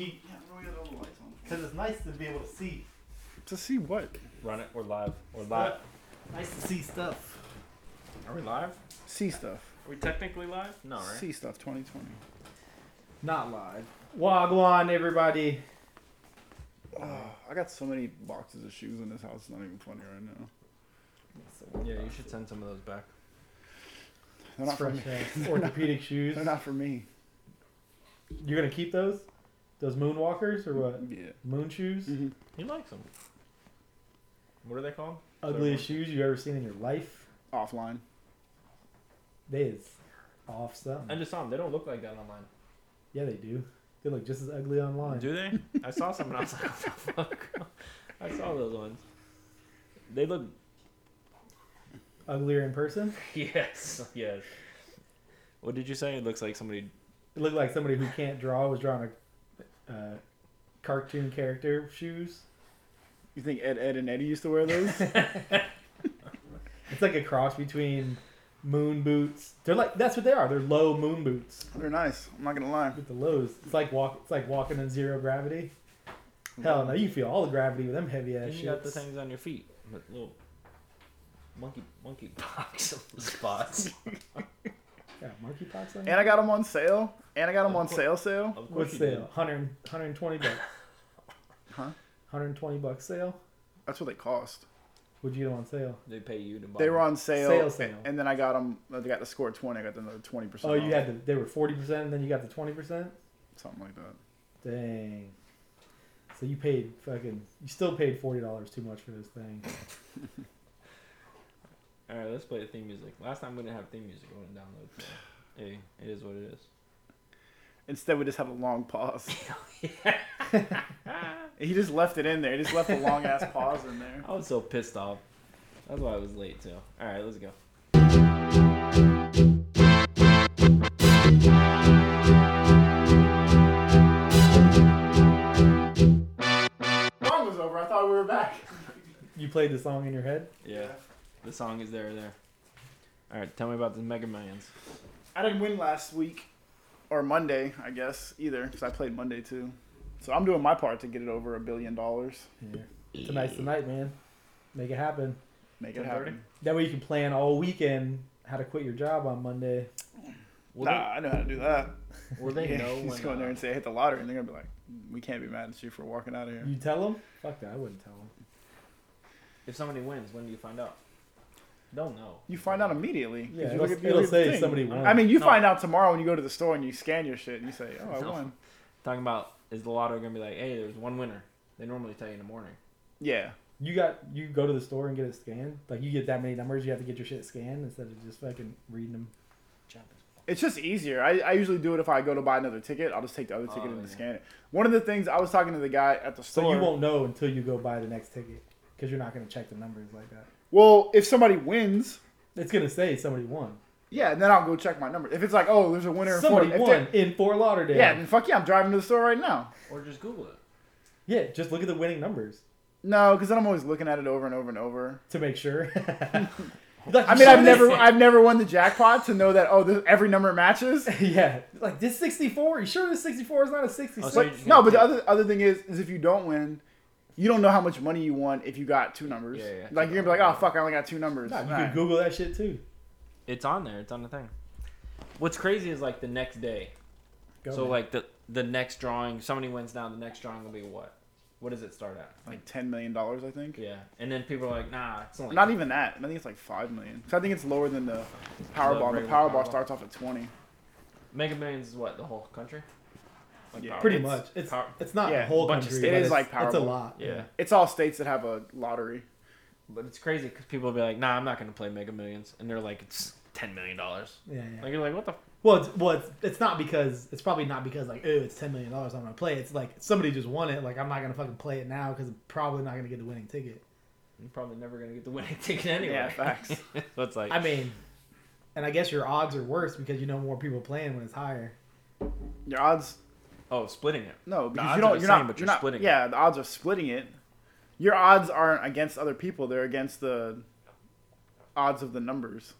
keep Yeah, we got all the lights on? because it's nice to be able to see. To see what? Run it. We're live. We're live. Nice to see stuff. Are we live? See stuff. Are we technically live? No, right? See stuff 2020. Not live. Wagwan, everybody. Oh, I got so many boxes of shoes in this house. It's not even funny right now. Yeah, you should send some of those back. They're not for me. Fresh, orthopedic shoes. They're not for me. You're gonna keep those? Those moonwalkers or what? Yeah. Moon shoes? Mm-hmm. He likes them. What are they called? Ugliest shoes you've ever seen in your life? Offline. They is off something. I just saw them. They don't look like that online. Yeah, they do. They look just as ugly online. Do they? I saw some and I was like, what the fuck? I saw those ones. They look. Uglier in person? Yes. Yes. What did you say? It looks like somebody. It looked like somebody who can't draw was drawing a uh, cartoon character shoes. You think Ed, Ed, and Eddie used to wear those? It's like a cross between moon boots. They're like that's what they are. They're low moon boots They're nice. I'm not gonna lie. with the lows. It's like walk. It's like walking in zero gravity. Hell no, you feel all the gravity with them heavy ass And shit. you got the things on your feet, little monkey monkey box spots. Yeah, monkeypox on And? I got them on sale. And I got them Of on course. sale sale. Of course What you sale? did. 100, 120 bucks. Huh? 120 bucks sale. That's what they cost. What'd you get on sale? They pay you to buy. They were on sale. Sale, sale. And then I got them. Uh, they got the score 20. I got another 20%. Oh, you had the. They were 40 percent, and then you got the 20 percent. Something like that. Dang. So you paid fucking. You still paid forty dollars too much for this thing. All right, let's play the theme music. Last time we didn't have theme music. I wouldn't download. So, hey, it is what it is. Instead, we just had a long pause. he just left it in there. He just left a long ass pause in there. I was so pissed off. That's why I was late too. All right, let's go. The Song was over. I thought we were back. You played the song in your head. Yeah, the song is there. There. All right, tell me about the Mega Millions. I didn't win last week or Monday, I guess, either because I played Monday too. So I'm doing my part to get it over a billion dollars. Yeah. Tonight's the night, man. Make it happen. Make it happen. That way you can plan all weekend how to quit your job on Monday. Will nah, I know how to do that. they, will they Yeah, know Just when? go in there uh, and say I hit the lottery, and they're gonna be like, "We can't be mad at you for walking out of here." You tell them? Fuck that. I wouldn't tell them. if somebody wins, when do you find out? Don't know. You find out immediately. Yeah, you it'll, look at- it'll look at the say thing. somebody won. I mean, you No. find out tomorrow when you go to the store and you scan your shit and you say, "Oh, I No. won." Talking about is the lotto gonna be like, hey, there's one winner? They normally tell you in the morning. Yeah, you got you go to the store and get it scanned. Like you get that many numbers, you have to get your shit scanned instead of just fucking reading them. it's just easier. I, I usually do it if I go to buy another ticket. I'll just take the other ticket Oh, and yeah. scan it. One of the things I was talking to the guy at the store. So store. you won't know until you go buy the next ticket because you're not going to check the numbers like that. Well, if somebody wins, It's going to say somebody won. yeah, and then I'll go check my numbers. If it's like, oh, there's a winner in Somebody Fort- if won they- in Fort Lauderdale. Yeah, then fuck yeah, I'm driving to the store right now. Or just Google it. Yeah, just look at the winning numbers No, because then I'm always looking at it over and over and over. to make sure. Like, I mean, I've never, this- I've never won the jackpot to know that oh, this, every number matches. yeah, like this 64. You sure this 64 is not a 66? Oh, so But you're just no, but the other other thing is, is if you don't win, you don't know how much money you won if you got two numbers. Yeah, yeah. Like you're gonna be like, oh fuck, I only got two numbers. Nah, you Nah. can Google that shit too. It's on there. It's on the thing. What's crazy is like the next day. Go so man. like the the next drawing, somebody wins now. The next drawing will be what? What does it start at? like ten million dollars, I think. Yeah, and then people are like, nah, it's only Not even that. I think it's like five million. So I think it's lower than the Powerball. The regular Powerball Powerball. starts off at twenty. Mega Millions is what the whole country. Like Yeah. Pretty it's- much. It's power- it's not yeah, the whole bunch of states. It is it's, like It's a lot. Yeah, It's all states that have a lottery. but it's crazy because people will be like, nah, I'm not gonna play Mega Millions, and they're like, it's ten million dollars. Yeah, yeah. Like you're like, what the? F-? Well, it's, well, it's, it's not because it's probably not because like, oh, it's ten million dollars. I'm gonna play. It's like somebody just won it. Like I'm not gonna fucking play it now because I'm probably not gonna get the winning ticket. You're probably never gonna get the winning ticket anyway. Yeah, facts. so it's like, I mean, and I guess your odds are worse because you know more people playing when it's higher. Your odds, oh, splitting it. no, because odds you are don't. the You're same, not. but you're you're not splitting it. Yeah, the odds of splitting it. Your odds aren't against other people. They're against the odds of the numbers.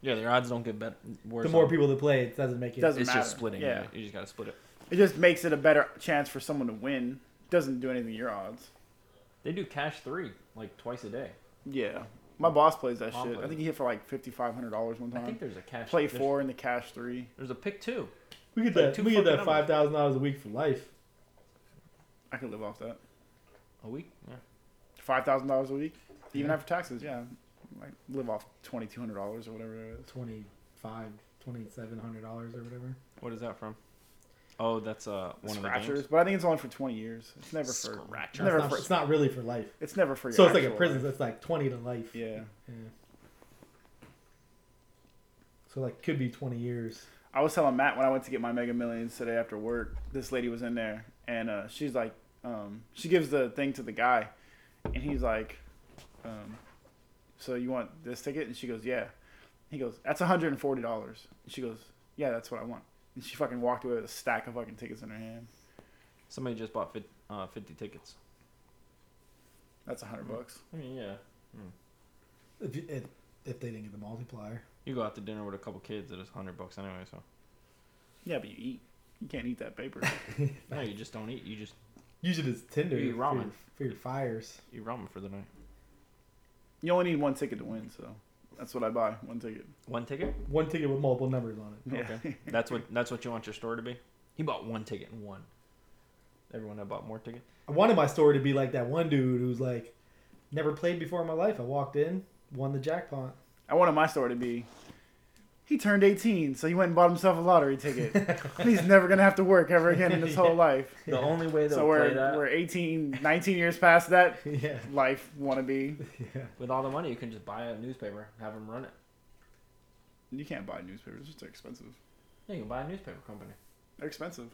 Yeah, their odds don't get better. Worse The more off. people that play, it doesn't make it. Doesn't it's matter. just splitting. Yeah. Yeah, you just gotta split it. It just makes it a better chance for someone to win. Doesn't do anything to your odds. They do cash three like twice a day. Yeah. My boss plays that Mom shit. I think he hit for like fifty five hundred dollars one time. I think there's a cash. Play four in the cash three. There's a pick two. We get Like that. we get that five thousand dollars a week for life. I could live off that. A week. Yeah. Five thousand dollars a week, even Yeah. after taxes. Yeah, like live off twenty two hundred dollars or whatever it is. Twenty five, twenty seven hundred dollars or whatever. What is that from? Oh, that's uh one of the Scratchers, games. but I think it's only for twenty years. It's never for. Scratchers. It's never it's, not, for. it's not really for life. It's never for. Your So it's like a prison. life. It's like twenty to life. Yeah. Yeah. So like could be twenty years. I was telling Matt when I went to get my Mega Millions today after work. This lady was in there, and uh, she's like, um, she gives the thing to the guy, and he's like, um, "So you want this ticket?" And she goes, "Yeah." He goes, "That's one hundred and forty dollars." She goes, "Yeah, that's what I want." And she fucking walked away with a stack of fucking tickets in her hand. Somebody just bought 50, uh, 50 tickets. That's a hundred bucks. I mean, yeah. If, you- if, if they didn't get the multiplier. You go out to dinner with a couple kids, it is hundred bucks anyway. So Yeah, but you eat. You can't eat that paper. no, you just don't eat. You just use it as Tinder You eat for your, ramen. for your fires. You eat ramen for the night. you only need one ticket to win, so that's what I buy. One ticket. One ticket. One ticket with multiple numbers on it. Yeah. Okay. That's what that's what you want your store to be. He bought one ticket and won. Everyone that bought more tickets. I wanted my story to be like that one dude who's like, never played before in my life. I walked in, won the jackpot. I wanted my story to be he turned 18, so he went and bought himself a lottery ticket. and he's never going to have to work ever again in his whole life. The only way they'll So play we're, that we're 18, 19 years past that yeah. life wannabe. Yeah. with all the money, you can just buy a newspaper, have them run it. You can't buy newspapers, it's expensive. Yeah, you can buy a newspaper company. They're expensive.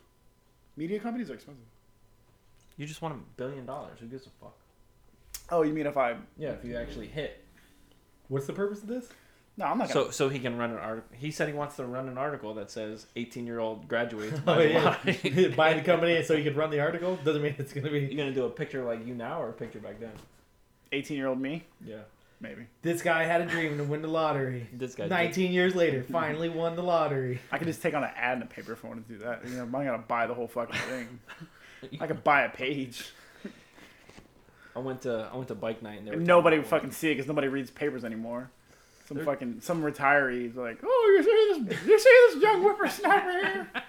Media companies are expensive. You just want a billion dollars. Who gives a fuck? Oh, you mean if I. Yeah, if you actually hit. What's the purpose of this? No, I'm not going So so he can run an article. He said he wants to run an article that says 18 year old graduates. Oh, buys yeah. lottery. Buy the company so he could run the article doesn't mean it's gonna be. You be. gonna do a picture like you now or a picture back then? 18 year old me? Yeah. Maybe. This guy had a dream to win the lottery. This guy. did. 19 years later, finally won the lottery. I could just take on an ad in the paper if I want to do that. You know, I'm not going to buy the whole fucking thing. I could buy a page. I went to I went to bike night and they And nobody would fucking see it because nobody reads papers anymore. Some They're- fucking some retirees like, oh, you see this? You see this young whippersnapper here?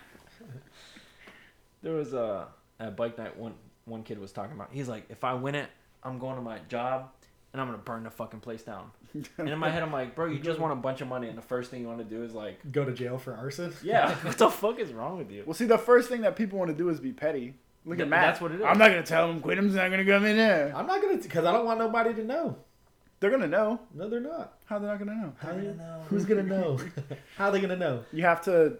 There was a at bike night one one kid was talking about. He's like, if I win it, I'm going to my job and I'm gonna burn the fucking place down. and in my head, I'm like, bro, you just want a bunch of money, and the first thing you want to do is like, Go to jail for arson. yeah, what the fuck is wrong with you? Well, see, the first thing that people want to do is be petty. Look Th- at Matt. that's what it is. I'm not gonna tell him. Quittem's not gonna come in there. I'm not gonna, because I don't want nobody to know. They're gonna know. No, they're not. How they're not gonna know? How you, who's gonna know? How are they gonna know? You have to.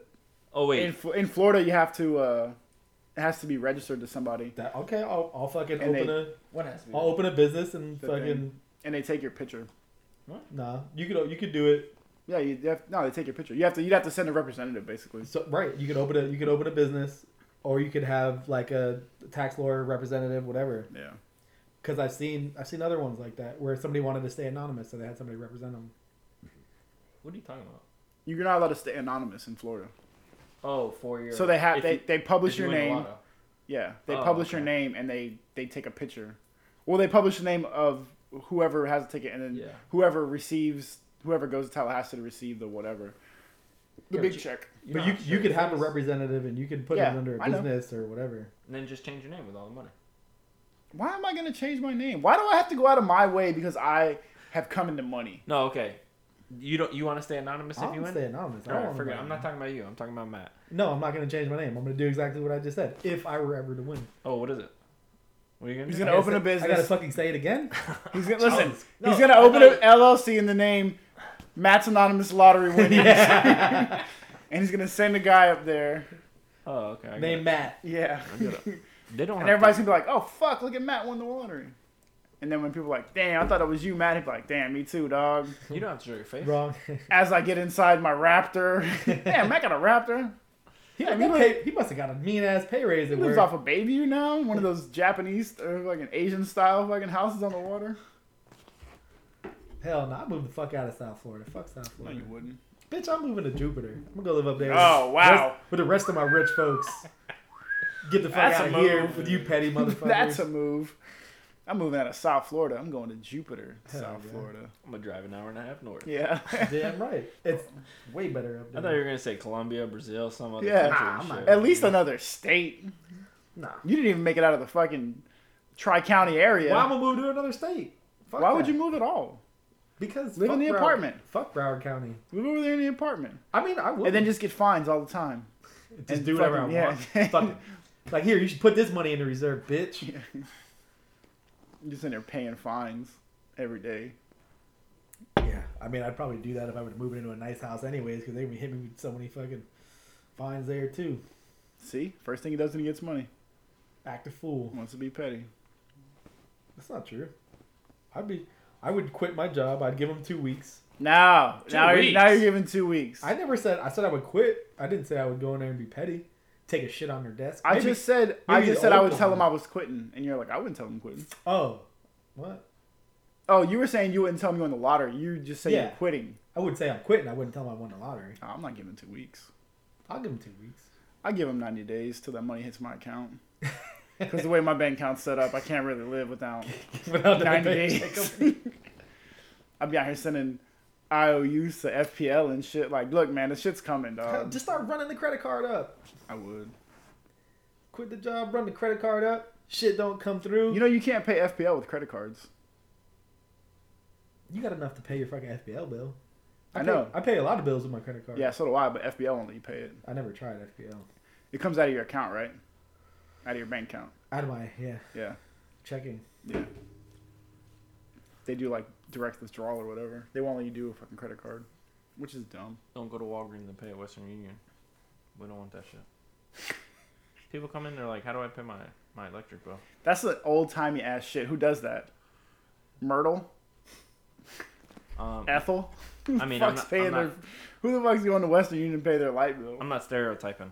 Oh wait, In, in Florida, you have to. uh It has to be registered to somebody, That okay? I'll, I'll fucking And open they- a, what has to be? I'll open a business and fucking. thing. and they take your picture. Nah, you could you could do it. Yeah, you have, no, they take your picture. You have to. You'd have to send a representative, basically. So right, you could open a you could open a business, or you could have like a tax lawyer representative, whatever. Yeah. Because I've seen I've seen other ones like that where somebody wanted to stay anonymous, so they had somebody represent them. What are you talking about? You're not allowed to stay anonymous in Florida. Oh, for your. So they have they, you- they publish if you your name. Yeah, they Oh, publish your name and they they take a picture. Well, they publish the name of whoever has a ticket, and then Yeah. whoever receives whoever goes to Tallahassee to receive the whatever, the Yeah, big but you- check. You but you how you could it have a representative and you could put Yeah, it under a business or whatever. and then just change your name with all the money. Why am I gonna change my name? Why do I have to go out of my way because I have come into money? No, okay. You don't. You want to stay anonymous I if you want win? to stay anonymous. I don't right, forget. I'm not talking about you. I'm talking about Matt. No, I'm not going to change my name. I'm going to do exactly what I just said. If I were ever to win, Oh, what is it? What are you gonna He's do? gonna I open a gotta I got to fucking say it again. He's gonna listen. No, he's gonna open an LLC in the name Matt's Anonymous Lottery Winners, yeah. and he's gonna send a guy up there. Oh, okay. I Name. Matt. Yeah, I got. They don't. and everybody's to- gonna be like, "Oh fuck, look at Matt won the lottery." And then when people are like, "Damn, I thought it was you, Matt," he'd be like, "Damn, me too, dog." You don't have to show your face. Wrong. As I get inside my Raptor, damn, Matt got a Raptor. Yeah, he, he, li- pay, he must have got a mean ass pay raise he at lives work. off a Bayview now, one of those Japanese or like an Asian style fucking houses on the water. Hell no, I moved the fuck out of South Florida. Fuck South Florida. No, Florida. you wouldn't. Bitch, I'm moving to Jupiter. I'm gonna go live up there. Oh, with- wow. rest- with the rest of my rich folks. Get the fuck That's out a of here with you petty motherfuckers. That's a move. I'm moving out of South Florida. I'm going to Jupiter, Hell South yeah. Florida. I'm gonna drive an hour and a half north. Yeah. Damn right. It's way better up there. I thought you were gonna say Colombia, Brazil, some other Yeah. country. Nah, I'm not- At least another state. Nah. You didn't even make it out of the fucking Tri County area. Why am I move to another state? Fuck Why would you move at all? Because Live in the Broward- apartment. Fuck Broward County. Live over there in the apartment. I mean, I would. And then just get fines all the time. just and do whatever fucking- I yeah. want. Fuck it. Like here, you should put this money in the reserve, bitch. You're just in there paying fines every day. Yeah, I mean, I'd probably do that if I would move into a nice house, anyways, because they would hit me with so many fucking fines there too. See? First thing he does when he gets money. Act a fool. Wants to be petty. That's not true. I'd be. I would quit my job. I'd give them two weeks. Now, Two now, you're, now you're giving two weeks. I never said. I said I would quit. I didn't say I would go in there and be petty. Take a shit on their desk. I just said I just said I would tell one. him I was quitting, and you're like, I wouldn't tell him quitting. Oh, what? Oh, you were saying you wouldn't tell me you won the lottery. You just say Yeah. you're quitting. I would say I'm quitting. I wouldn't tell them I won the lottery. Oh, I'm not giving two weeks. I'll give them two weeks. I give him 90 days till that money hits my account. Because the way my bank account's set up, I can't really live without Without the 90 days. I'd be out here sending IOUs to FPL and shit. Like, look, man, the shit's coming, dog. Just start running the credit card up. I would. Quit the job, run the credit card up. Shit don't come through. You know, you can't pay FPL with credit cards. You got enough to pay your fucking FPL bill. I pay- know. I pay a lot of bills with my credit card. Yeah, so do I, but FPL only you pay it. I never tried FPL. It comes out of your account, right? Out of your bank account. Out of my yeah Yeah, checking. yeah. They do like direct withdrawal or whatever. They won't let you do a fucking credit card, which is dumb. Don't go to Walgreens and pay at Western Union. We don't want that shit. People come in, they're like, "How do I pay my my electric bill?" That's the old timey ass shit. Who does that? Myrtle, Um, Ethel. I mean, I'm not, I'm, their, who the fuck's going to Western Union to pay their light bill? I'm not stereotyping.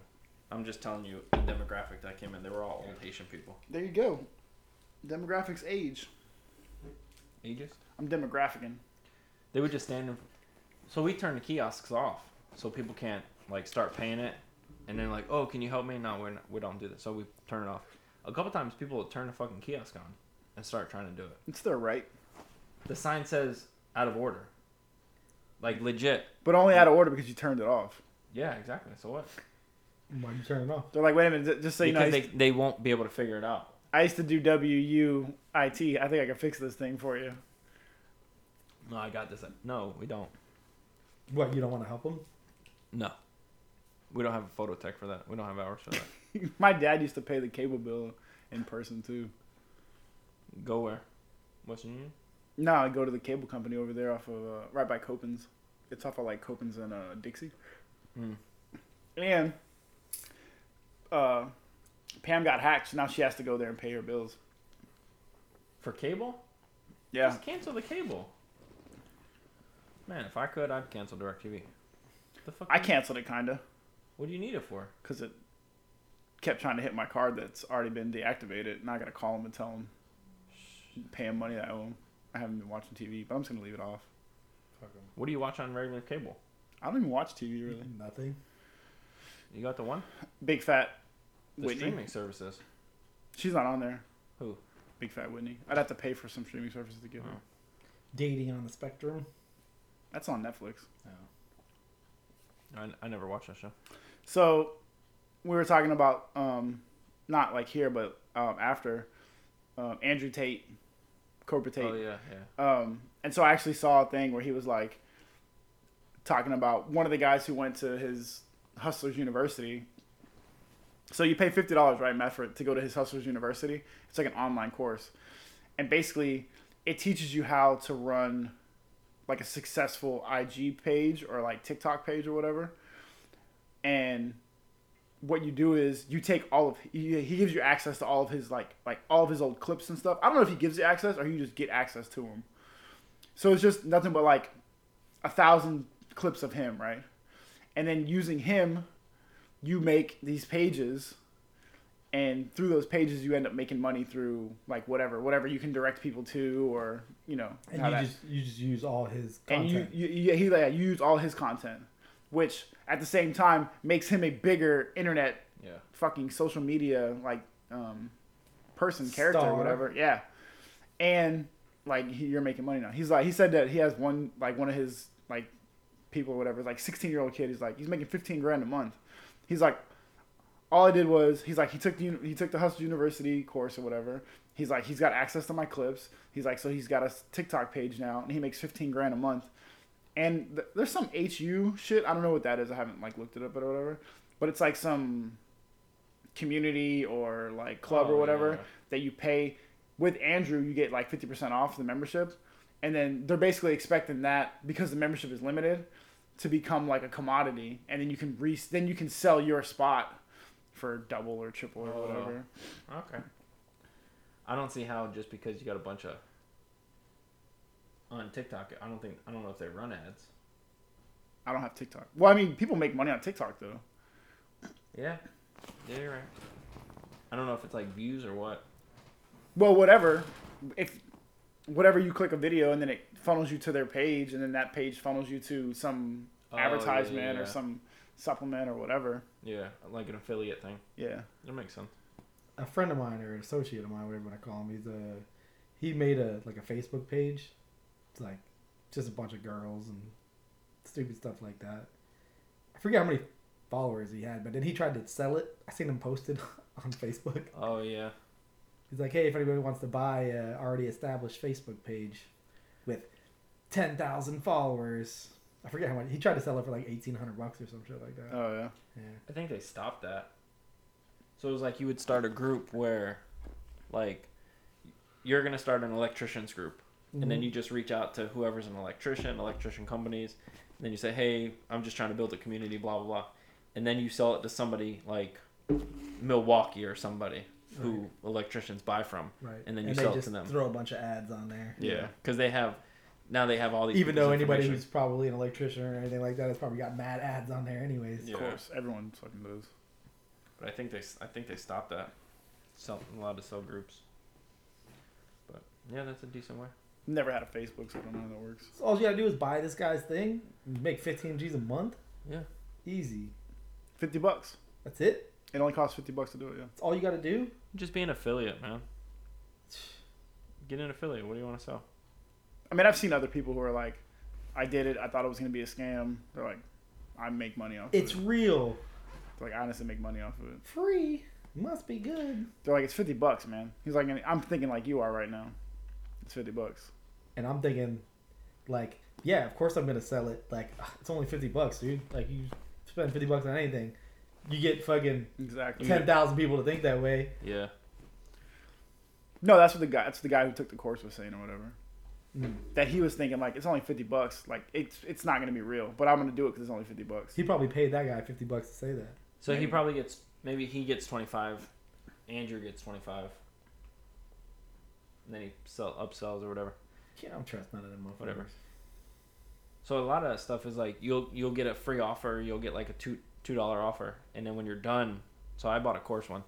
I'm just telling you the demographic that came in. They were all old Haitian people. There you go. Demographics age. Ages. I'm demographicing. They would just stand in. So we turned the kiosks off, so people can't like start paying it, and then like, oh, can you help me? No, we're not, we don't do that. So we turn it off. A couple times, people would turn the fucking kiosk on and start trying to do it. It's their right, The sign says out of order. Like legit. but only out of order because you turned it off. Yeah, exactly. So what? Why you turn it off? They're like, wait a minute, just so you know, I because they, they won't be able to figure it out. I used to do W U I T. I think I can fix this thing for you. No, I got this. No, we don't. What you don't want to help them? No. We don't have a photo tech for that. We don't have hours for that. My dad used to pay the cable bill in person too. Go where? Western Union? No, I go to the cable company over there off of uh, right by Copans. It's off of like Copans and uh, Dixie. Hmm. And uh, Pam got hacked, so now she has to go there and pay her bills. For cable? Yeah, Just cancel the cable. Man, if I could, I'd cancel DirecTV. The fuck? I canceled it kinda What do you need it for? because it kept trying to hit my card that's already been deactivated, and I gotta call them and tell them, pay them money that I owe them. I haven't been watching TV, but I'm just gonna leave it off. Fuck 'em. What do you watch on regular cable? I don't even watch TV really. Nothing. You got the one? Big fat The Whitney. streaming services. She's not on there. Who? Big fat Whitney. I'd have to pay for some streaming services to get her. Oh. Dating on the spectrum. That's on Netflix. I, I never watched that show. So we were talking about um, not like here, but um, after um, Andrew Tate, Cobra Tate. Oh yeah, yeah. Um, and so I actually saw a thing where he was like talking about one of the guys who went to his Hustlers University. So you pay fifty dollars, right, Matt, for to go to his Hustlers University. It's like an online course, and basically it teaches you how to run like a successful IG page or like TikTok page or whatever. And what you do is you take all of he, he gives you access to all of his like like all of his old clips and stuff. I don't know if he gives you access or you just get access to them. So it's just nothing but like a thousand clips of him, right? And then using him, you make these pages, and through those pages you end up making money through like whatever whatever you can direct people to or you know And you that- just you just use all his and you, you, you he like use all his content, which at the same time makes him a bigger internet Yeah. fucking social media like um person character Star. or whatever. Yeah. And like he, you're making money now. He's like he said that he has one like one of his like people or whatever It's like 16 year old kid he's like he's making 15 grand a month. He's like all i did was he's like he took the he took the hustle university course or whatever. He's like he's got access to my clips. He's like so he's got a tiktok page now and he makes 15 grand a month. And th- there's some hu shit. I don't know what that is. I haven't like looked it up or whatever. But it's like some community or like club Oh, or whatever yeah. that you pay. With andrew you get like 50% off the membership. And then they're basically expecting that because the membership is limited to become like a commodity and then you can re- then you can sell your spot for double or triple or Oh. whatever Okay. I don't see how just because you got a bunch of on TikTok. I don't think I don't know if they run ads. i don't have tiktok well i mean people make money on tiktok though Yeah. Yeah, you're right. I don't know if it's like views or what. well whatever if whatever you click a video and then it funnels you to their page and then that page funnels you to some Oh, yeah, advertisement yeah, or some supplement or whatever Yeah, like an affiliate thing. yeah That makes sense. a friend of mine or an associate of mine, whatever you want to call him, he's a he made a like a Facebook page. It's like just a bunch of girls and stupid stuff like that. I forget how many followers he had, but then he tried to sell it. I seen him posted on Facebook. Oh yeah. He's like, hey, if anybody wants to buy a already established Facebook page with ten thousand followers, I forget how much he tried to sell it for like eighteen hundred bucks or some shit like that. oh yeah yeah. I think they stopped that. So it was like you would start a group where, like, you're gonna start an electricians group, and then Mhm. you just reach out to whoever's an electrician, electrician companies. And then you say, "Hey, I'm just trying to build a community, blah blah blah," and then you sell it to somebody like Milwaukee or somebody who electricians buy from. right, and then you they sell it just to them. Throw a bunch of ads on there. Yeah, because they have now they have all these. Even though people's anybody who's probably an electrician or anything like that has probably got mad ads on there anyways. Yeah. of course everyone fucking does But I think they I think they stopped that. Sell, allowed to sell groups. But yeah, that's a decent way. never had a facebook so i don't know how that works So all you gotta do is buy this guy's thing, make fifteen G's a month, Yeah. easy. 50 bucks That's it. It only costs 50 bucks to do it yeah That's all you gotta do. Just be an affiliate, man. Get an affiliate. What do you want to sell? I mean, I've seen other people who are like, I did it. I thought it was going to be a scam. They're like, I make money off It's of it. It's real, They're like, I honestly make money off of it. free. Must be good. They're like, it's 50 bucks, man. He's like, I'm thinking like you are right now. It's 50 bucks. And I'm thinking, like, yeah, of course I'm gonna sell it. Like, it's only fifty bucks, dude. Like, you spend fifty bucks on anything, you get fucking Exactly. ten thousand people to think that way. Yeah. No, that's what the guy, that's the guy who took the course was saying or whatever. Mm. That he was thinking like, it's only 50 bucks. Like, it's it's not going to be real, but I'm going to do it because it's only 50 bucks. He probably paid that guy fifty bucks to say that. So he probably gets maybe he gets twenty five, Andrew gets twenty five, and then he sell upsells or whatever. Yeah, I don't trust none of them motherfuckers. Whatever. So a lot of that stuff is like you'll you'll get a free offer, you'll get like a two two dollar offer, and then when you're done, so I bought a course one,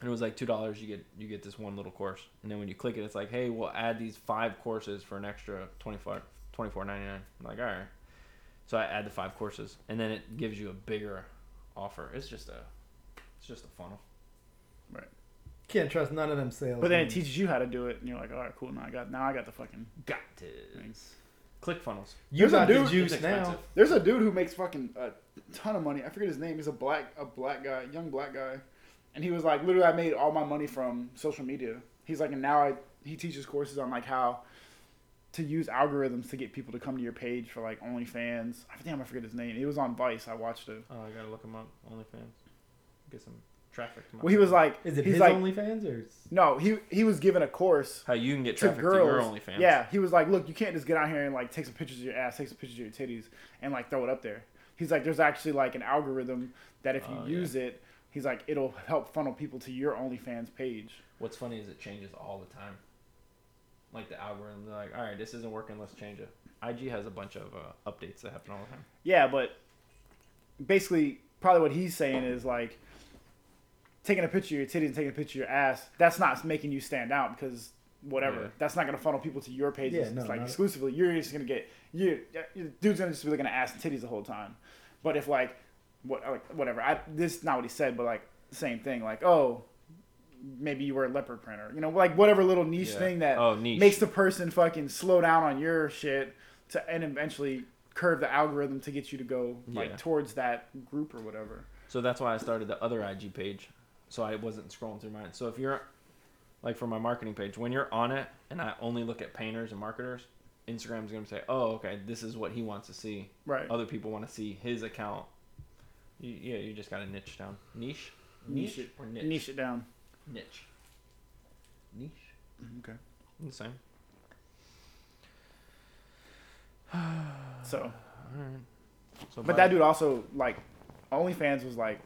and it was like two dollars. You get you get this one little course, and then when you click it, it's like, hey, we'll add these five courses for an extra 24 24.99. I'm like, all right. So I add the five courses, and then it gives you a bigger offer. It's just a it's just a funnel. Right. Can't trust none of them sales. But then it teaches you how to do it, and you're like, all right, cool. Now I got now I got the fucking. Got to Thanks. Click funnels. you There's a got the dude- It's juice expensive. now. There's a dude who makes fucking a ton of money. I forget his name. He's a black a black guy, young black guy, and he was like, literally, I made all my money from social media. He's like, and now I he teaches courses on like how to use algorithms to get people to come to your page for like OnlyFans. I think I forget his name. It was on Vice. I watched it. Oh, I gotta look them up. OnlyFans. Get some traffic. To my Well, he was like, Is it he's his like, OnlyFans or? is- no, he he was given a course how you can get to traffic to, your girls. OnlyFans. Yeah, he was like, look, you can't just get out here and like take some pictures of your ass, take some pictures of your titties, and like throw it up there. He's like, there's actually like an algorithm that if you yeah. use it, he's like, it'll help funnel people to your OnlyFans page. What's funny is it changes all the time. Like the algorithm, they're like, all right, this isn't working, let's change it. IG has a bunch of uh, updates that happen all the time. Yeah, but basically, probably what he's saying is like taking a picture of your titties and taking a picture of your ass. That's not making you stand out because whatever. Yeah. That's not gonna funnel people to your pages. Yeah, no, it's like not- exclusively. You're just gonna get you. Dude's gonna just be looking at ass and titties the whole time. But if like what like whatever. I this is not what he said, but like same thing. Like oh, maybe you were a leopard printer. You know, like whatever little niche Yeah. thing that Oh, niche. makes the person fucking slow down on your shit to and eventually curve the algorithm to get you to go like Yeah. towards that group or whatever. So that's why I started the other IG page, so I wasn't scrolling through mine. So if you're, like, for my marketing page, when you're on it, and I only look at painters and marketers, Instagram's gonna say, "Oh, okay, this is what he wants to see." Right. Other people want to see his account. You, yeah, you just gotta niche down. Niche. Niche Niche it. or niche. Niche it down. Niche. Niche. Mm-hmm, okay. The same. So, All right. So but that dude also like OnlyFans was like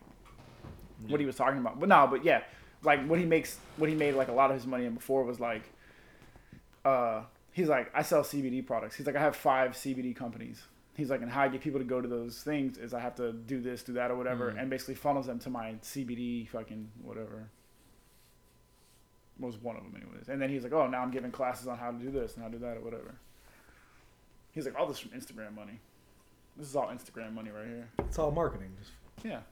what he was talking about. But no, but yeah, like what he makes, what he made like a lot of his money in before was like, uh, he's like, I sell CBD products. He's like, I have five CBD companies. He's like, and how I get people to go to those things is I have to do this, do that, or whatever, Mhm. and basically funnels them to my CBD fucking whatever. Was one of them, anyways. And then he's like, oh, now I'm giving classes on how to do this and how to do that, or whatever. He's like, all this from Instagram money. This is all Instagram money right here. It's all marketing. Just Yeah.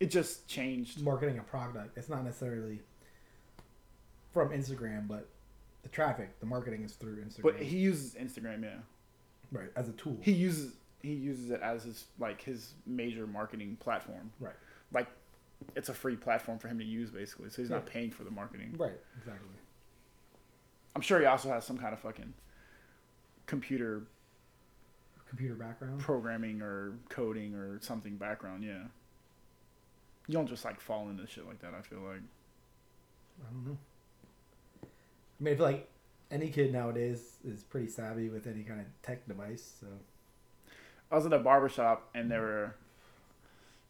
It just changed. marketing a product. It's not necessarily from Instagram, but the traffic, the marketing is through Instagram. But he uses Instagram, yeah. right as a tool. He uses he uses it as his like his major marketing platform. Right. Like it's a free platform for him to use basically. So he's not paying for the marketing. right. Exactly. I'm sure he also has some kind of fucking computer Computer background. programming or coding or something background, yeah. You don't just like fall into shit like that, I feel like. I don't know. I mean, I feel like any kid nowadays is pretty savvy with any kind of tech device. So I was at a barber shop and they were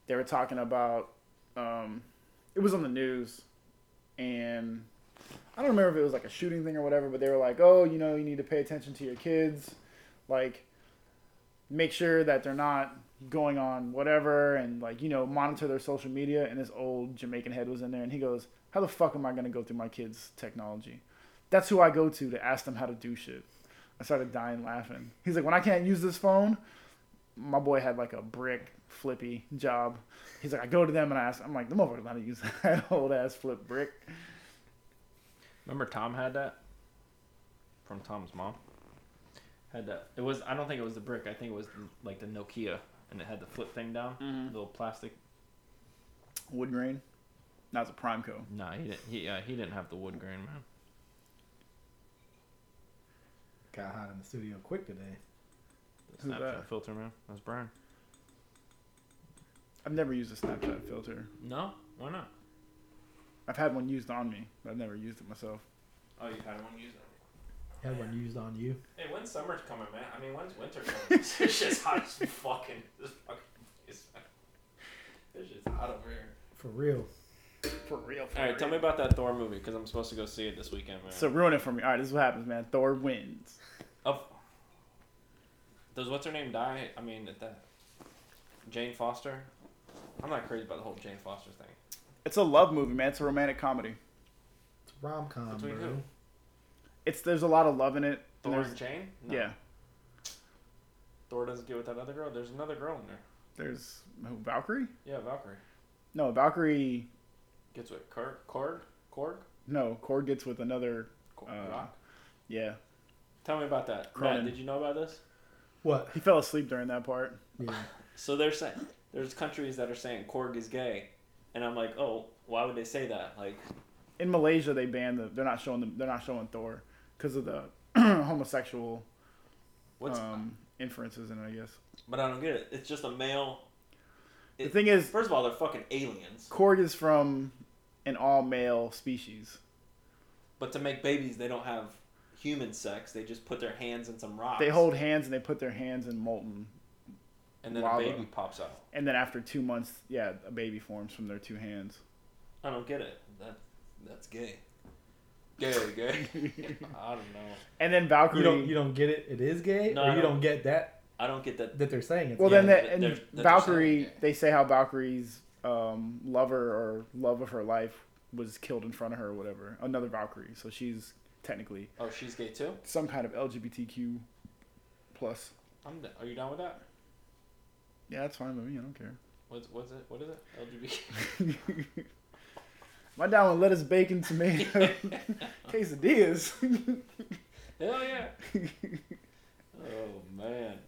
they were talking about um, it was on the news and I don't remember if it was like a shooting thing or whatever, but they were like, "Oh, you know, you need to pay attention to your kids, like make sure that they're not going on whatever and like, you know, monitor their social media." And this old Jamaican head was in there and he goes, "How the fuck am I going to go through my kids' technology?" That's who I go to to ask them how to do shit. I started dying laughing. He's like, "When I can't use this phone, my boy had like a brick flippy job. He's like, I go to them and I ask, I'm like, the motherfucker how to use that old ass flip brick. Remember Tom had that from Tom's mom. Had that. It was. I don't think it was the brick. I think it was like the Nokia, and it had the flip thing down, Mm-hmm. little plastic. Wood grain. That was a Primeco. Nah, he didn't. He uh, he didn't have the wood grain, man. got hot in the studio quick today. The Who's Snapchat that? filter, man. That's Brian. I've never used a Snapchat filter. No, why not? I've had one used on me, but I've never used it myself. Oh, you had one used it. Had one used on you. Hey, when's summer's coming, man? I mean, when's winter coming? it's just hot as fucking. This fucking. It's, it's just hot over here. For real. For real. For All right, tell me about that Thor movie because I'm supposed to go see it this weekend, man. So ruin it for me. All right, this is what happens, man. Thor wins. Of does what's her name die? I mean, at that Jane Foster. I'm not crazy about the whole Jane Foster thing. It's a love movie, man. It's a romantic comedy. It's a rom com, Between bro. who? It's there's a lot of love in it. and Thor there's- and Jane? No. Yeah. Thor doesn't get with that other girl. There's another girl in there. There's who, Valkyrie. Yeah, Valkyrie No, Valkyrie. gets with Korg. Korg. Korg. No, Korg gets with another. Korg. Uh, Rock. Yeah, Tell me about that. Cronin. Matt, did you know about this? What? he fell asleep during that part. Yeah. So they're saying there's countries that are saying Korg is gay, and I'm like, oh, why would they say that? Like, in Malaysia they banned the they're not showing them they're not showing Thor because of the homosexual what's? um, inferences in it. I guess but I don't get it. It's just a male. the thing is, First of all, they're fucking aliens. Korg is from an all male species. But to make babies, they don't have human sex. They just put their hands in some rocks. They hold hands and they put their hands in molten, and then lava. a baby pops out. and then after two months, yeah, a baby forms from their two hands. I don't get it. That that's gay. Gay, gay. I don't know. And then Valkyrie. You don't you don't get it. It is gay, No, or you don't. don't get that I don't get that. that they're saying it's well, gay. then that that, and they're- that they're Valkyrie, saying- they say how Valkyrie's um, lover or love of her life was killed in front of her or whatever. Another Valkyrie, so she's technically Oh, she's gay too. some kind of LGBTQ plus. I'm. d- Are you down with that? Yeah, that's fine with me. I don't care. What's what's it? What is it? LGBT. My dad with lettuce, bacon, tomato, quesadillas. Hell yeah. oh man.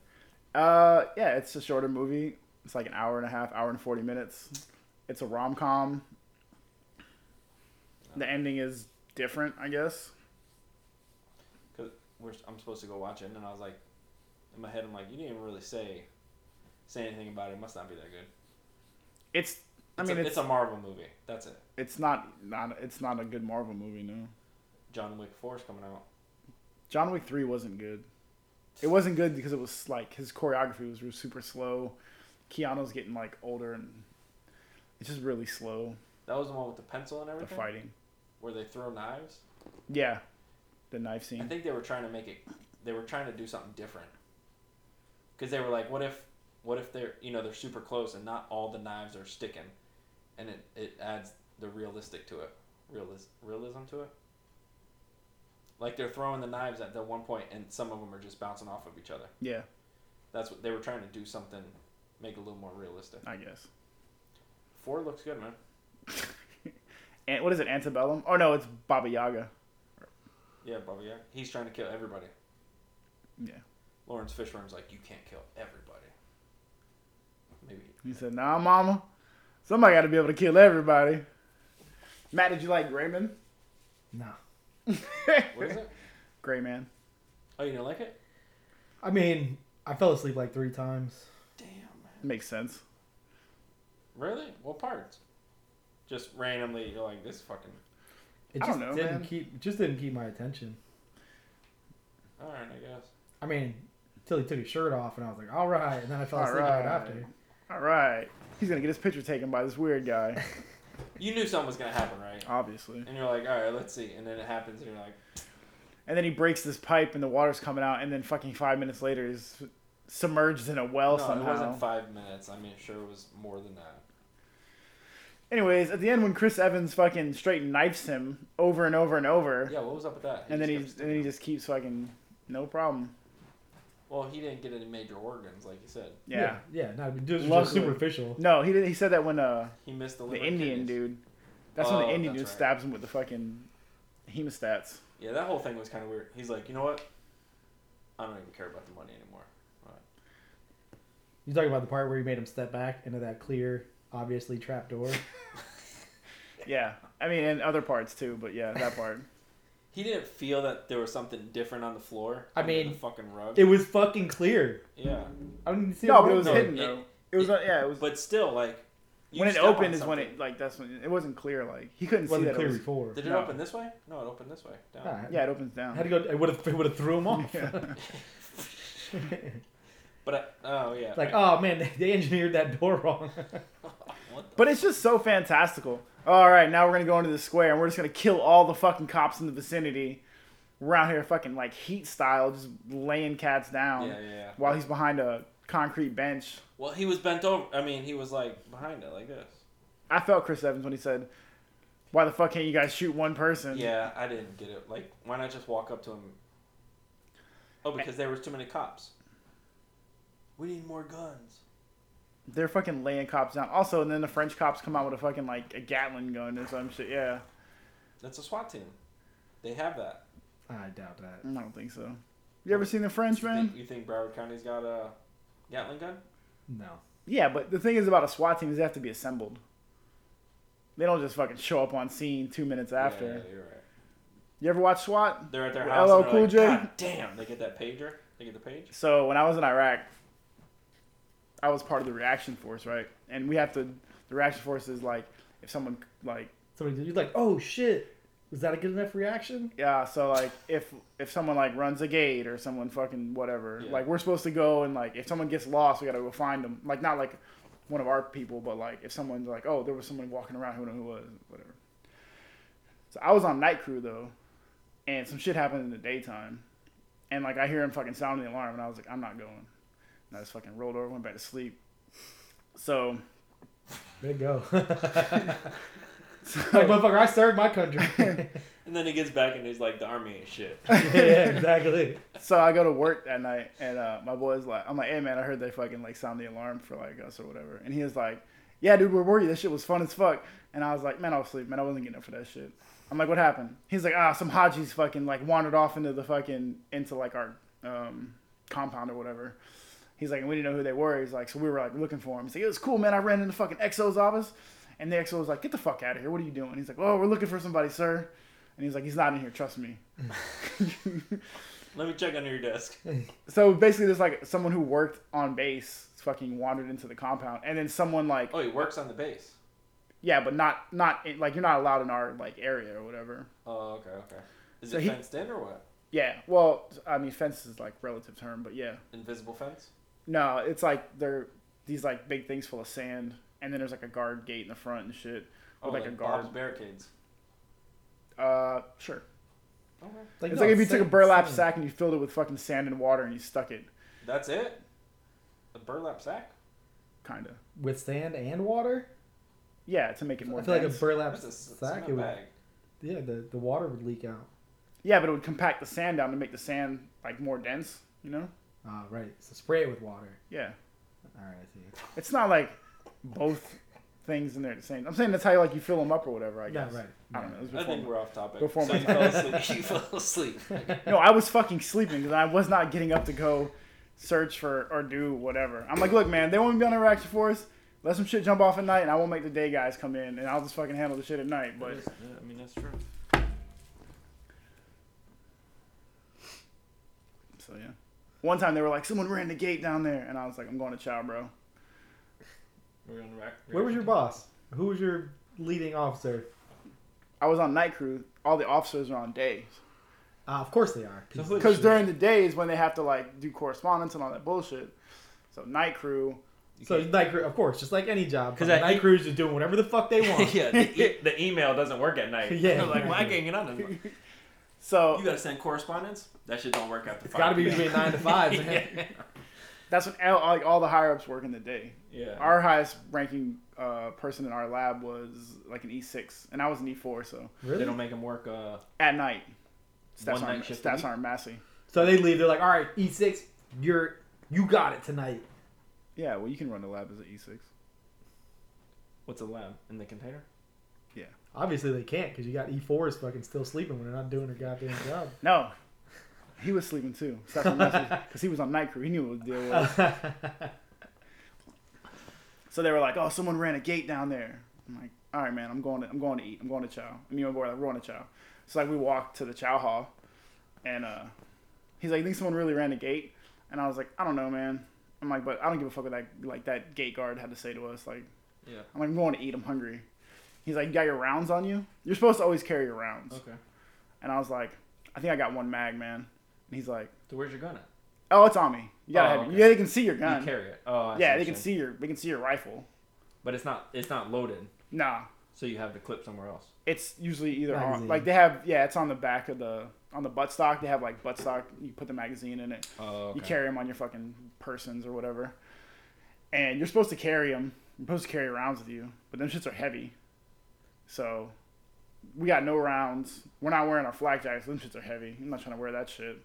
Uh, yeah, it's a shorter movie. It's like an hour and a half, hour and forty minutes. It's a rom com. The ending is different, I guess. Cause we're, I'm supposed to go watch it, and then I was like, in my head, I'm like, you didn't even really say say anything about it. It must not be that good. It's. I mean, a, it's it's a Marvel movie. That's it. it's not not it's not a good Marvel movie. No, John Wick 4 is coming out. John Wick three wasn't good. It wasn't good because it was like his choreography was super slow. Keanu's getting like older and it's just really slow. That was the one with the pencil and everything. The fighting. where they throw knives. Yeah, the knife scene. I think they were trying to make it. They were trying to do something different. Because they were like, what if, what if they're you know they're super close and not all the knives are sticking, and it it adds the realistic to it, realis- realism to it. Like they're throwing the knives at the one point, and some of them are just bouncing off of each other. Yeah, That's what they were trying to do. Something, make it a little more realistic. I guess. Four looks good, man. And what is it? Antebellum? Oh no, it's Baba Yaga. Yeah, Baba Yaga. he's trying to kill everybody. Yeah. Laurence Fishburne's like, you can't kill everybody. Maybe He said, "Nah, mama, somebody got to be able to kill everybody." Matt, did you like Gray Man? Nah. what is it? Gray Man. Oh, you didn't like it? I mean, I fell asleep like three times. Damn, man. Makes sense. Really? What parts? Just randomly, you're like, this fucking. It I just don't know, didn't man. keep. Just didn't keep my attention. All right, I guess. I mean, till he took his shirt off, and I was like, "All right," and then I fell All asleep right right. after. All right, he's gonna get his picture taken by this weird guy. You knew something was gonna happen, right? Obviously. And you're like, all right, let's see. And then it happens, and you're like, And then he breaks this pipe, and the water's coming out, and then fucking five minutes later, he's submerged in a well no, somehow. it wasn't five minutes. I mean, sure, it was more than that. Anyways, at the end, when Chris Evans fucking straight knifes him over and over and over, Yeah, what was up with that? and then he and then he just keeps fucking no problem. Well, he didn't get any major organs, like you said. Yeah. yeah. yeah no, this was Luckily. just superficial. No, he didn't. he said that when uh He missed the the liver Indian kidneys. dude, that's when the Oh, Indian that's dude right. stabs him with the fucking hemostats. Yeah, that whole thing was kind of weird. He's like, you know what? I don't even care about the money anymore. You talking about the part where he made him step back into that clear, obviously trap door? Yeah, I mean, and other parts too, but yeah, that part. He didn't feel that there was something different on the floor. I under mean, the fucking rug. it was fucking clear. yeah, I didn't see no, but it was No, hidden it- though. It was uh, yeah, it was but still, like when it opened is when it like that's when it wasn't clear. Like he couldn't It see wasn't that. clear It was, before. Did it No. open this way? No, it opened this way. Down. Nah, yeah, it opens down. had to go. It would have. It would have threw him off. Yeah. But I, oh yeah. Like, I- oh man, they, they engineered that door wrong. But it's just so fantastical. All right, now we're gonna go into the square and we're just gonna kill all the fucking cops in the vicinity. We're out here fucking like heat style, just laying cats down yeah, yeah, yeah. while he's behind a concrete bench. Well, he was bent over. I mean, he was like behind it, like this. I felt Chris Evans when he said, "Why the fuck can't you guys shoot one person?" Yeah, I didn't get it. Like, why not just walk up to him? Oh, because there was too many cops. We need more guns. They're fucking laying cops down. Also, and then the French cops come out with a fucking like a Gatling gun or some shit. Yeah, That's a SWAT team. They have that. I doubt that. I don't think so. You ever seen the French You man? think, you think Broward County's got a Gatling gun? No. Yeah, but the thing is about a SWAT team is they have to be assembled. They don't just fucking show up on scene two minutes after. Yeah, yeah, you're right. You ever watch SWAT? They're at their house. LL and Cool like, J? God damn! They get that pager. They get the page. So when I was in Iraq, I was part of the reaction force, right? And we have to. The reaction force is like if someone like Somebody, did you're like, oh shit, was that a good enough reaction? yeah. So like if if someone like runs a gate or someone fucking whatever, Yeah. like we're supposed to go and like if someone gets lost, we gotta go find them. Like not like one of our people, but like if someone's like, oh, there was someone walking around who know who was, whatever. So I was on night crew though, and some shit happened in the daytime, and like I hear him fucking sounding the alarm, and I was like, I'm not going. And I just fucking rolled over, went back to sleep. So, There you go. like, motherfucker, I served my country. And then he gets back and he's like, "The army ain't shit." yeah, exactly. so I go to work that night, and uh, my boy's like, I'm like, hey man, I heard they fucking like sound the alarm for like us or whatever, and he was like, yeah, dude, where were you? That shit was fun as fuck. And I was like, man, I was asleep, man. I wasn't getting up for that shit. I'm like, what happened? He's like, ah, some Hajis fucking like wandered off into the fucking into like our um, compound or whatever. He's like, and we didn't know who they were. He's like, so we were like looking for him. He's like, it was cool, man. I ran into fucking XO's office, and the XO was like, get the fuck out of here. What are you doing? He's like, oh, we're looking for somebody, sir. And he's like, he's not in here. Trust me. Let me check under your desk. So basically, there's like someone who worked on base fucking wandered into the compound, and then someone like Oh, he works on the base. yeah, but not not in, like you're not allowed in our like area or whatever. Oh, okay, okay. Is So it he- fenced in or what? Yeah, well, I mean, fence is like relative term, but yeah, Invisible fence? No, it's like they're these like big things full of sand, and then there's like a guard gate in the front and shit. Oh, like, like, a guard. Bob's barricades. Uh, sure. Okay. it's no, like if you took a burlap sand. sack and you filled it with fucking sand and water and you stuck it, That's it? A burlap sack? kind of. with sand and water. Yeah, to make it more. I feel like a burlap That's a s- sack. cement It would, bag. yeah, the, the water would leak out. Yeah, but it would compact the sand down to make the sand like more dense. You know? Ah, right. So spray it with water. Yeah. All right, I see. It's not like both things in there the same. I'm saying that's how like you fill them up or whatever. I Yeah, guess. right. I don't know. It was I before think my- we're off topic. before so my you fell asleep. you fell asleep. No, I was fucking sleeping because I was not getting up to go search for or do whatever. I'm like, look, man, they won't be on interaction force. Let some shit jump off at night, and I won't make the day guys come in, and I'll just fucking handle the shit at night. But yeah, I mean, that's true. so yeah, one time they were like, someone ran the gate down there, and I was like, I'm going to chow, bro. We're on rack. Where was your boss? Who was your leading officer? I was on night crew. All the officers are on days Uh, of course they are. So who- because during the days when they have to like do correspondence and all that bullshit. So night crew. So night crew, of course, just like any job. 'Cause Because that night e- crews just doing whatever the fuck they want. yeah, the, e- the email doesn't work at night. Yeah, like, well, I exactly. can't get on it. So You gotta send correspondence? That shit don't work out. after It's five. got to be between nine to five, man. yeah. that's when all, like all the higher ups work in the day. yeah. Our highest ranking uh, person in our lab was like an E6, and I was an E4. So Really? They don't make them work. Uh, at night, stats One night aren't shift stats aren't massy. So they leave. They're like, all right, E six, you're you got it tonight. Yeah, well, you can run the lab as an E E6. what's a lab in the container? Obviously they can't because you got E4 is fucking still sleeping when they're not doing their goddamn job. No, he was sleeping too. Because he was on night crew. He knew what the deal was. So they were like, "Oh, someone ran a gate down there." I'm like, "All right, man. I'm going to I'm going to eat. I'm going to chow." And me and boy are like, "We're going to chow." So like we walked to the chow hall, and uh, he's like, "You think someone really ran a gate?" And I was like, "I don't know, man." I'm like, "But I don't give a fuck what that like that gate guard had to say to us." Like, Yeah. I'm like, "I'm going to eat. I'm hungry." He's like, "You got your rounds on you? You're supposed to always carry your rounds." Okay. And I was like, "I think I got one mag, man." And he's like, So where's your gun at? "Oh, it's on me. You gotta Oh, have it. okay. Yeah, they can see your gun. You gun. carry it. Oh, I yeah, what they can saying. see your they can see your rifle. But it's not. It's not loaded. Nah, So you have the clip somewhere else. it's usually either on like they have yeah, it's on the back of the on the buttstock. They have like buttstock. You put the magazine in it. Oh. Okay. You carry them on your fucking persons or whatever. And you're supposed to carry them. You're supposed to carry rounds with you, but them shits are heavy. So we got no rounds. We're not wearing our flak jackets. Them shits are heavy. I'm not trying to wear that shit.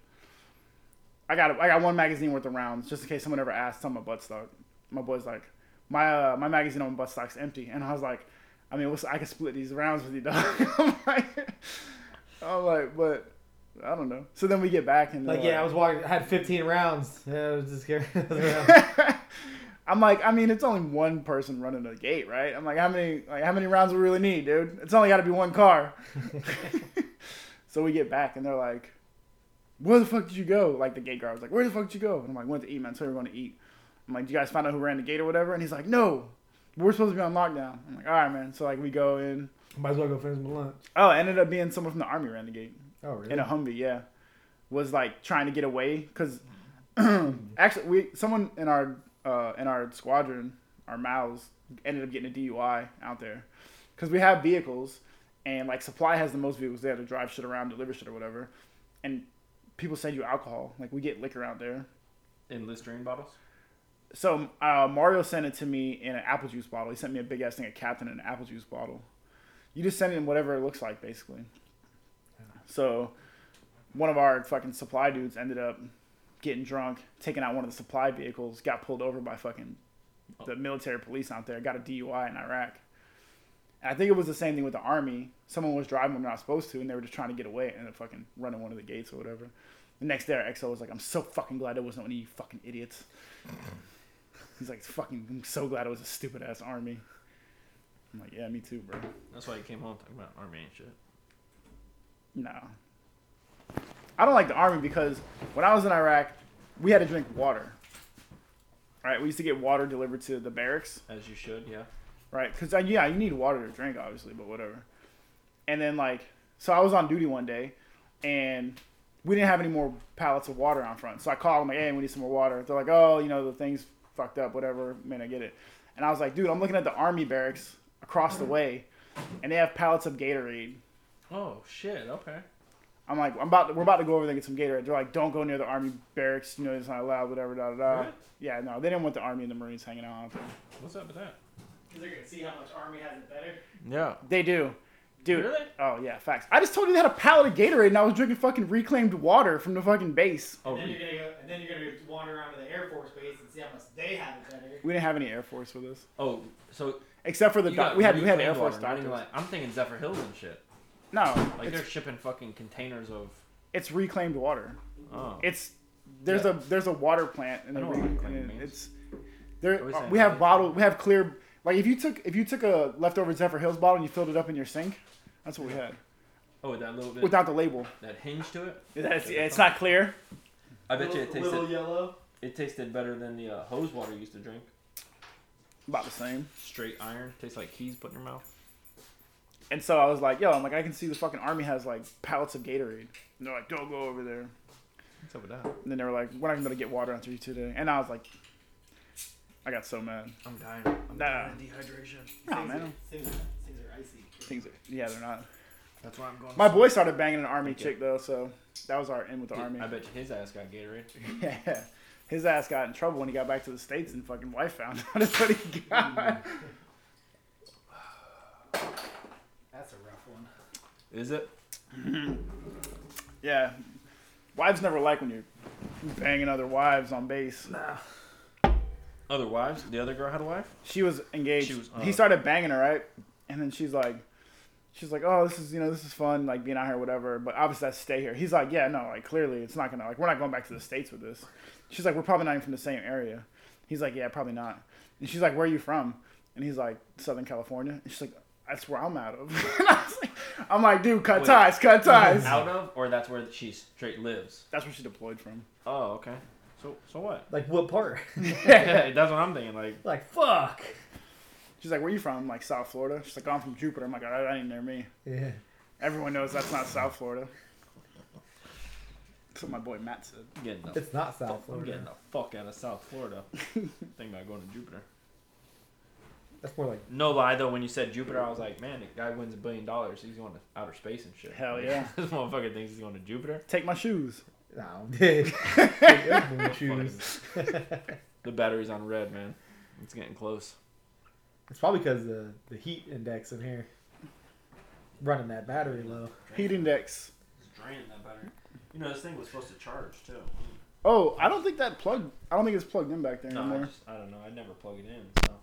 I got I got one magazine worth of rounds just in case someone ever asks on my buttstock. My boy's like, my uh, my magazine on my buttstock's empty, and I was like, I mean, what's, I can split these rounds with you, dog. I'm like, I'm like, but I don't know. So then we get back and like they're yeah, I was walking. I had 15 rounds. Yeah, I was just carrying rounds. I'm like, I mean, it's only one person running the gate, right? I'm like, how many, like, how many rounds do we really need, dude? It's only got to be one car. so we get back, and they're like, "Where the fuck did you go?" Like the gate guard was like, "Where the fuck did you go?" And I'm like, "Went to eat, man. So we we're going to eat." I'm like, "Do you guys find out who ran the gate or whatever?" And he's like, "No, we're supposed to be on lockdown." I'm like, "All right, man." So like we go in. Might as well go finish my lunch. Oh, it ended up being someone from the army ran the gate Oh really? in a Humvee, yeah, was like trying to get away because actually we someone in our uh, in our squadron, our mouths ended up getting a DUI out there because we have vehicles and like supply has the most vehicles there to drive shit around, deliver shit or whatever, and people send you alcohol like we get liquor out there. In Listerine bottles. So uh, Mario sent it to me in an apple juice bottle. He sent me a big ass thing of Captain in an apple juice bottle. You just send it in whatever it looks like, basically. So one of our fucking supply dudes ended up getting drunk, taking out one of the supply vehicles, got pulled over by fucking the oh. military police out there. Got a DUI in Iraq. And I think it was the same thing with the army. Someone was driving when they're not supposed to, and they were just trying to get away and fucking running one of the gates or whatever. The next day, our XO was like, "I'm so fucking glad it wasn't any fucking idiots." He's like, "Fucking, I'm so glad it was a stupid ass army." I'm like, "Yeah, me too, bro." That's why you came home talking about army and shit. No. I don't like the army because when I was in Iraq, we had to drink water. Right, we used to get water delivered to the barracks. As you should, yeah. right? Because uh, yeah, you need water to drink, obviously, but whatever. And then like, so I was on duty one day, and we didn't have any more pallets of water on front. So I called them like, hey, we need some more water. They're like, oh, you know, the thing's fucked up, whatever. Man, I get it. And I was like, dude, I'm looking at the army barracks across the way, and they have pallets of Gatorade. Oh shit. Okay. I'm like, I'm about, to, we're about to go over there and get some Gatorade. They're like, don't go near the army barracks. You know, it's not allowed. Whatever. Da da da. Really? Yeah, no, they didn't want the army and the marines hanging out out there. What's up with that? Because they're gonna see how much army has it better. Yeah. They do, dude. Really? Oh yeah, facts. I just told you they had a pallet of Gatorade and I was drinking fucking reclaimed water from the fucking base. Oh, and then you're gonna go, and then you're gonna wander around to the Air Force base and see how much they have it better. We didn't have any Air Force with us, oh. So except for the you doc- got we had we had Air Force water, doctors. Like, I'm thinking Zephyrhills and shit. No, Like they're shipping fucking containers of. it's reclaimed water. Oh. It's there's Yeah. a there's a water plant and, I they know what re- reclaimed and it- means. it's there. Uh, we have that. bottle we have clear like if you took if you took a leftover Zephyrhills bottle and you filled it up in your sink, that's what we had Oh, with that little bit. without the label. that hinge to it. It's, it's not clear. I bet you it tasted. little yellow. It tasted better than the uh, hose water you used to drink. About the same. Straight iron. Tastes like keys put in your mouth. And so I was like, yo, I'm like, I can see the fucking army has like pallets of Gatorade. And they're like, don't go over there. What's up with that? And then they were like, we're not gonna be able to get water after you today. And I was like, I got so mad. I'm dying. I'm Nah. dying of dehydration. Nah, things, man. Are, things, are, things are icy. Things, are, yeah, they're not. That's why I'm going. My boy started banging an army Okay. chick though, so that was our end with the army. I bet you his ass got Gatorade. Yeah, his ass got in trouble when he got back to the states and fucking wife found out that's what he got. That's a rough one. Is it? yeah, wives never like when you're banging other wives on base. Nah. Other wives? The other girl had a wife? She was engaged. She was, he uh, started banging her, right? And then she's like, she's like, oh, this is you know this is fun, like being out here, whatever. But obviously, I stay here. He's like, yeah, no, like clearly, it's not gonna like we're not going back to the states with this. She's like, we're probably not even from the same area. He's like, yeah, probably not. And she's like, where are you from? And he's like, Southern California. And she's like, that's where I'm out of. I was like, I'm like, dude, cut Wait. ties, cut ties. Out of? Or that's where she straight lives? That's where she deployed from. Oh, okay. So so what? Like what part? yeah, that's what I'm thinking. Like, like fuck. She's like, where you from? I'm like, South Florida. She's like, I'm from Jupiter. I'm like, "Oh, that ain't near me. Yeah. Everyone knows that's not South Florida. That's what my boy Matt said. Getting the, It's not South Florida. I'm Florida. getting the fuck out of South Florida. Thinking about going to Jupiter. That's more like No lie though, when you said Jupiter, I was like, man, the guy wins a billion dollars. He's going to outer space and shit. Hell yeah. this motherfucker thinks he's going to Jupiter. Take my shoes. no. Airborne shoes. The battery's on red, man. It's getting close. It's probably because the the heat index in here running that battery low. Heat index. It's draining that battery. You know, this thing was supposed to charge too. Oh, I don't think that plug. I don't think it's plugged in back there No, I, just, I don't know. I never plug it in. So.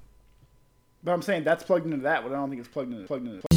But I'm saying that's plugged into that, but I don't think it's plugged in. Plugged in.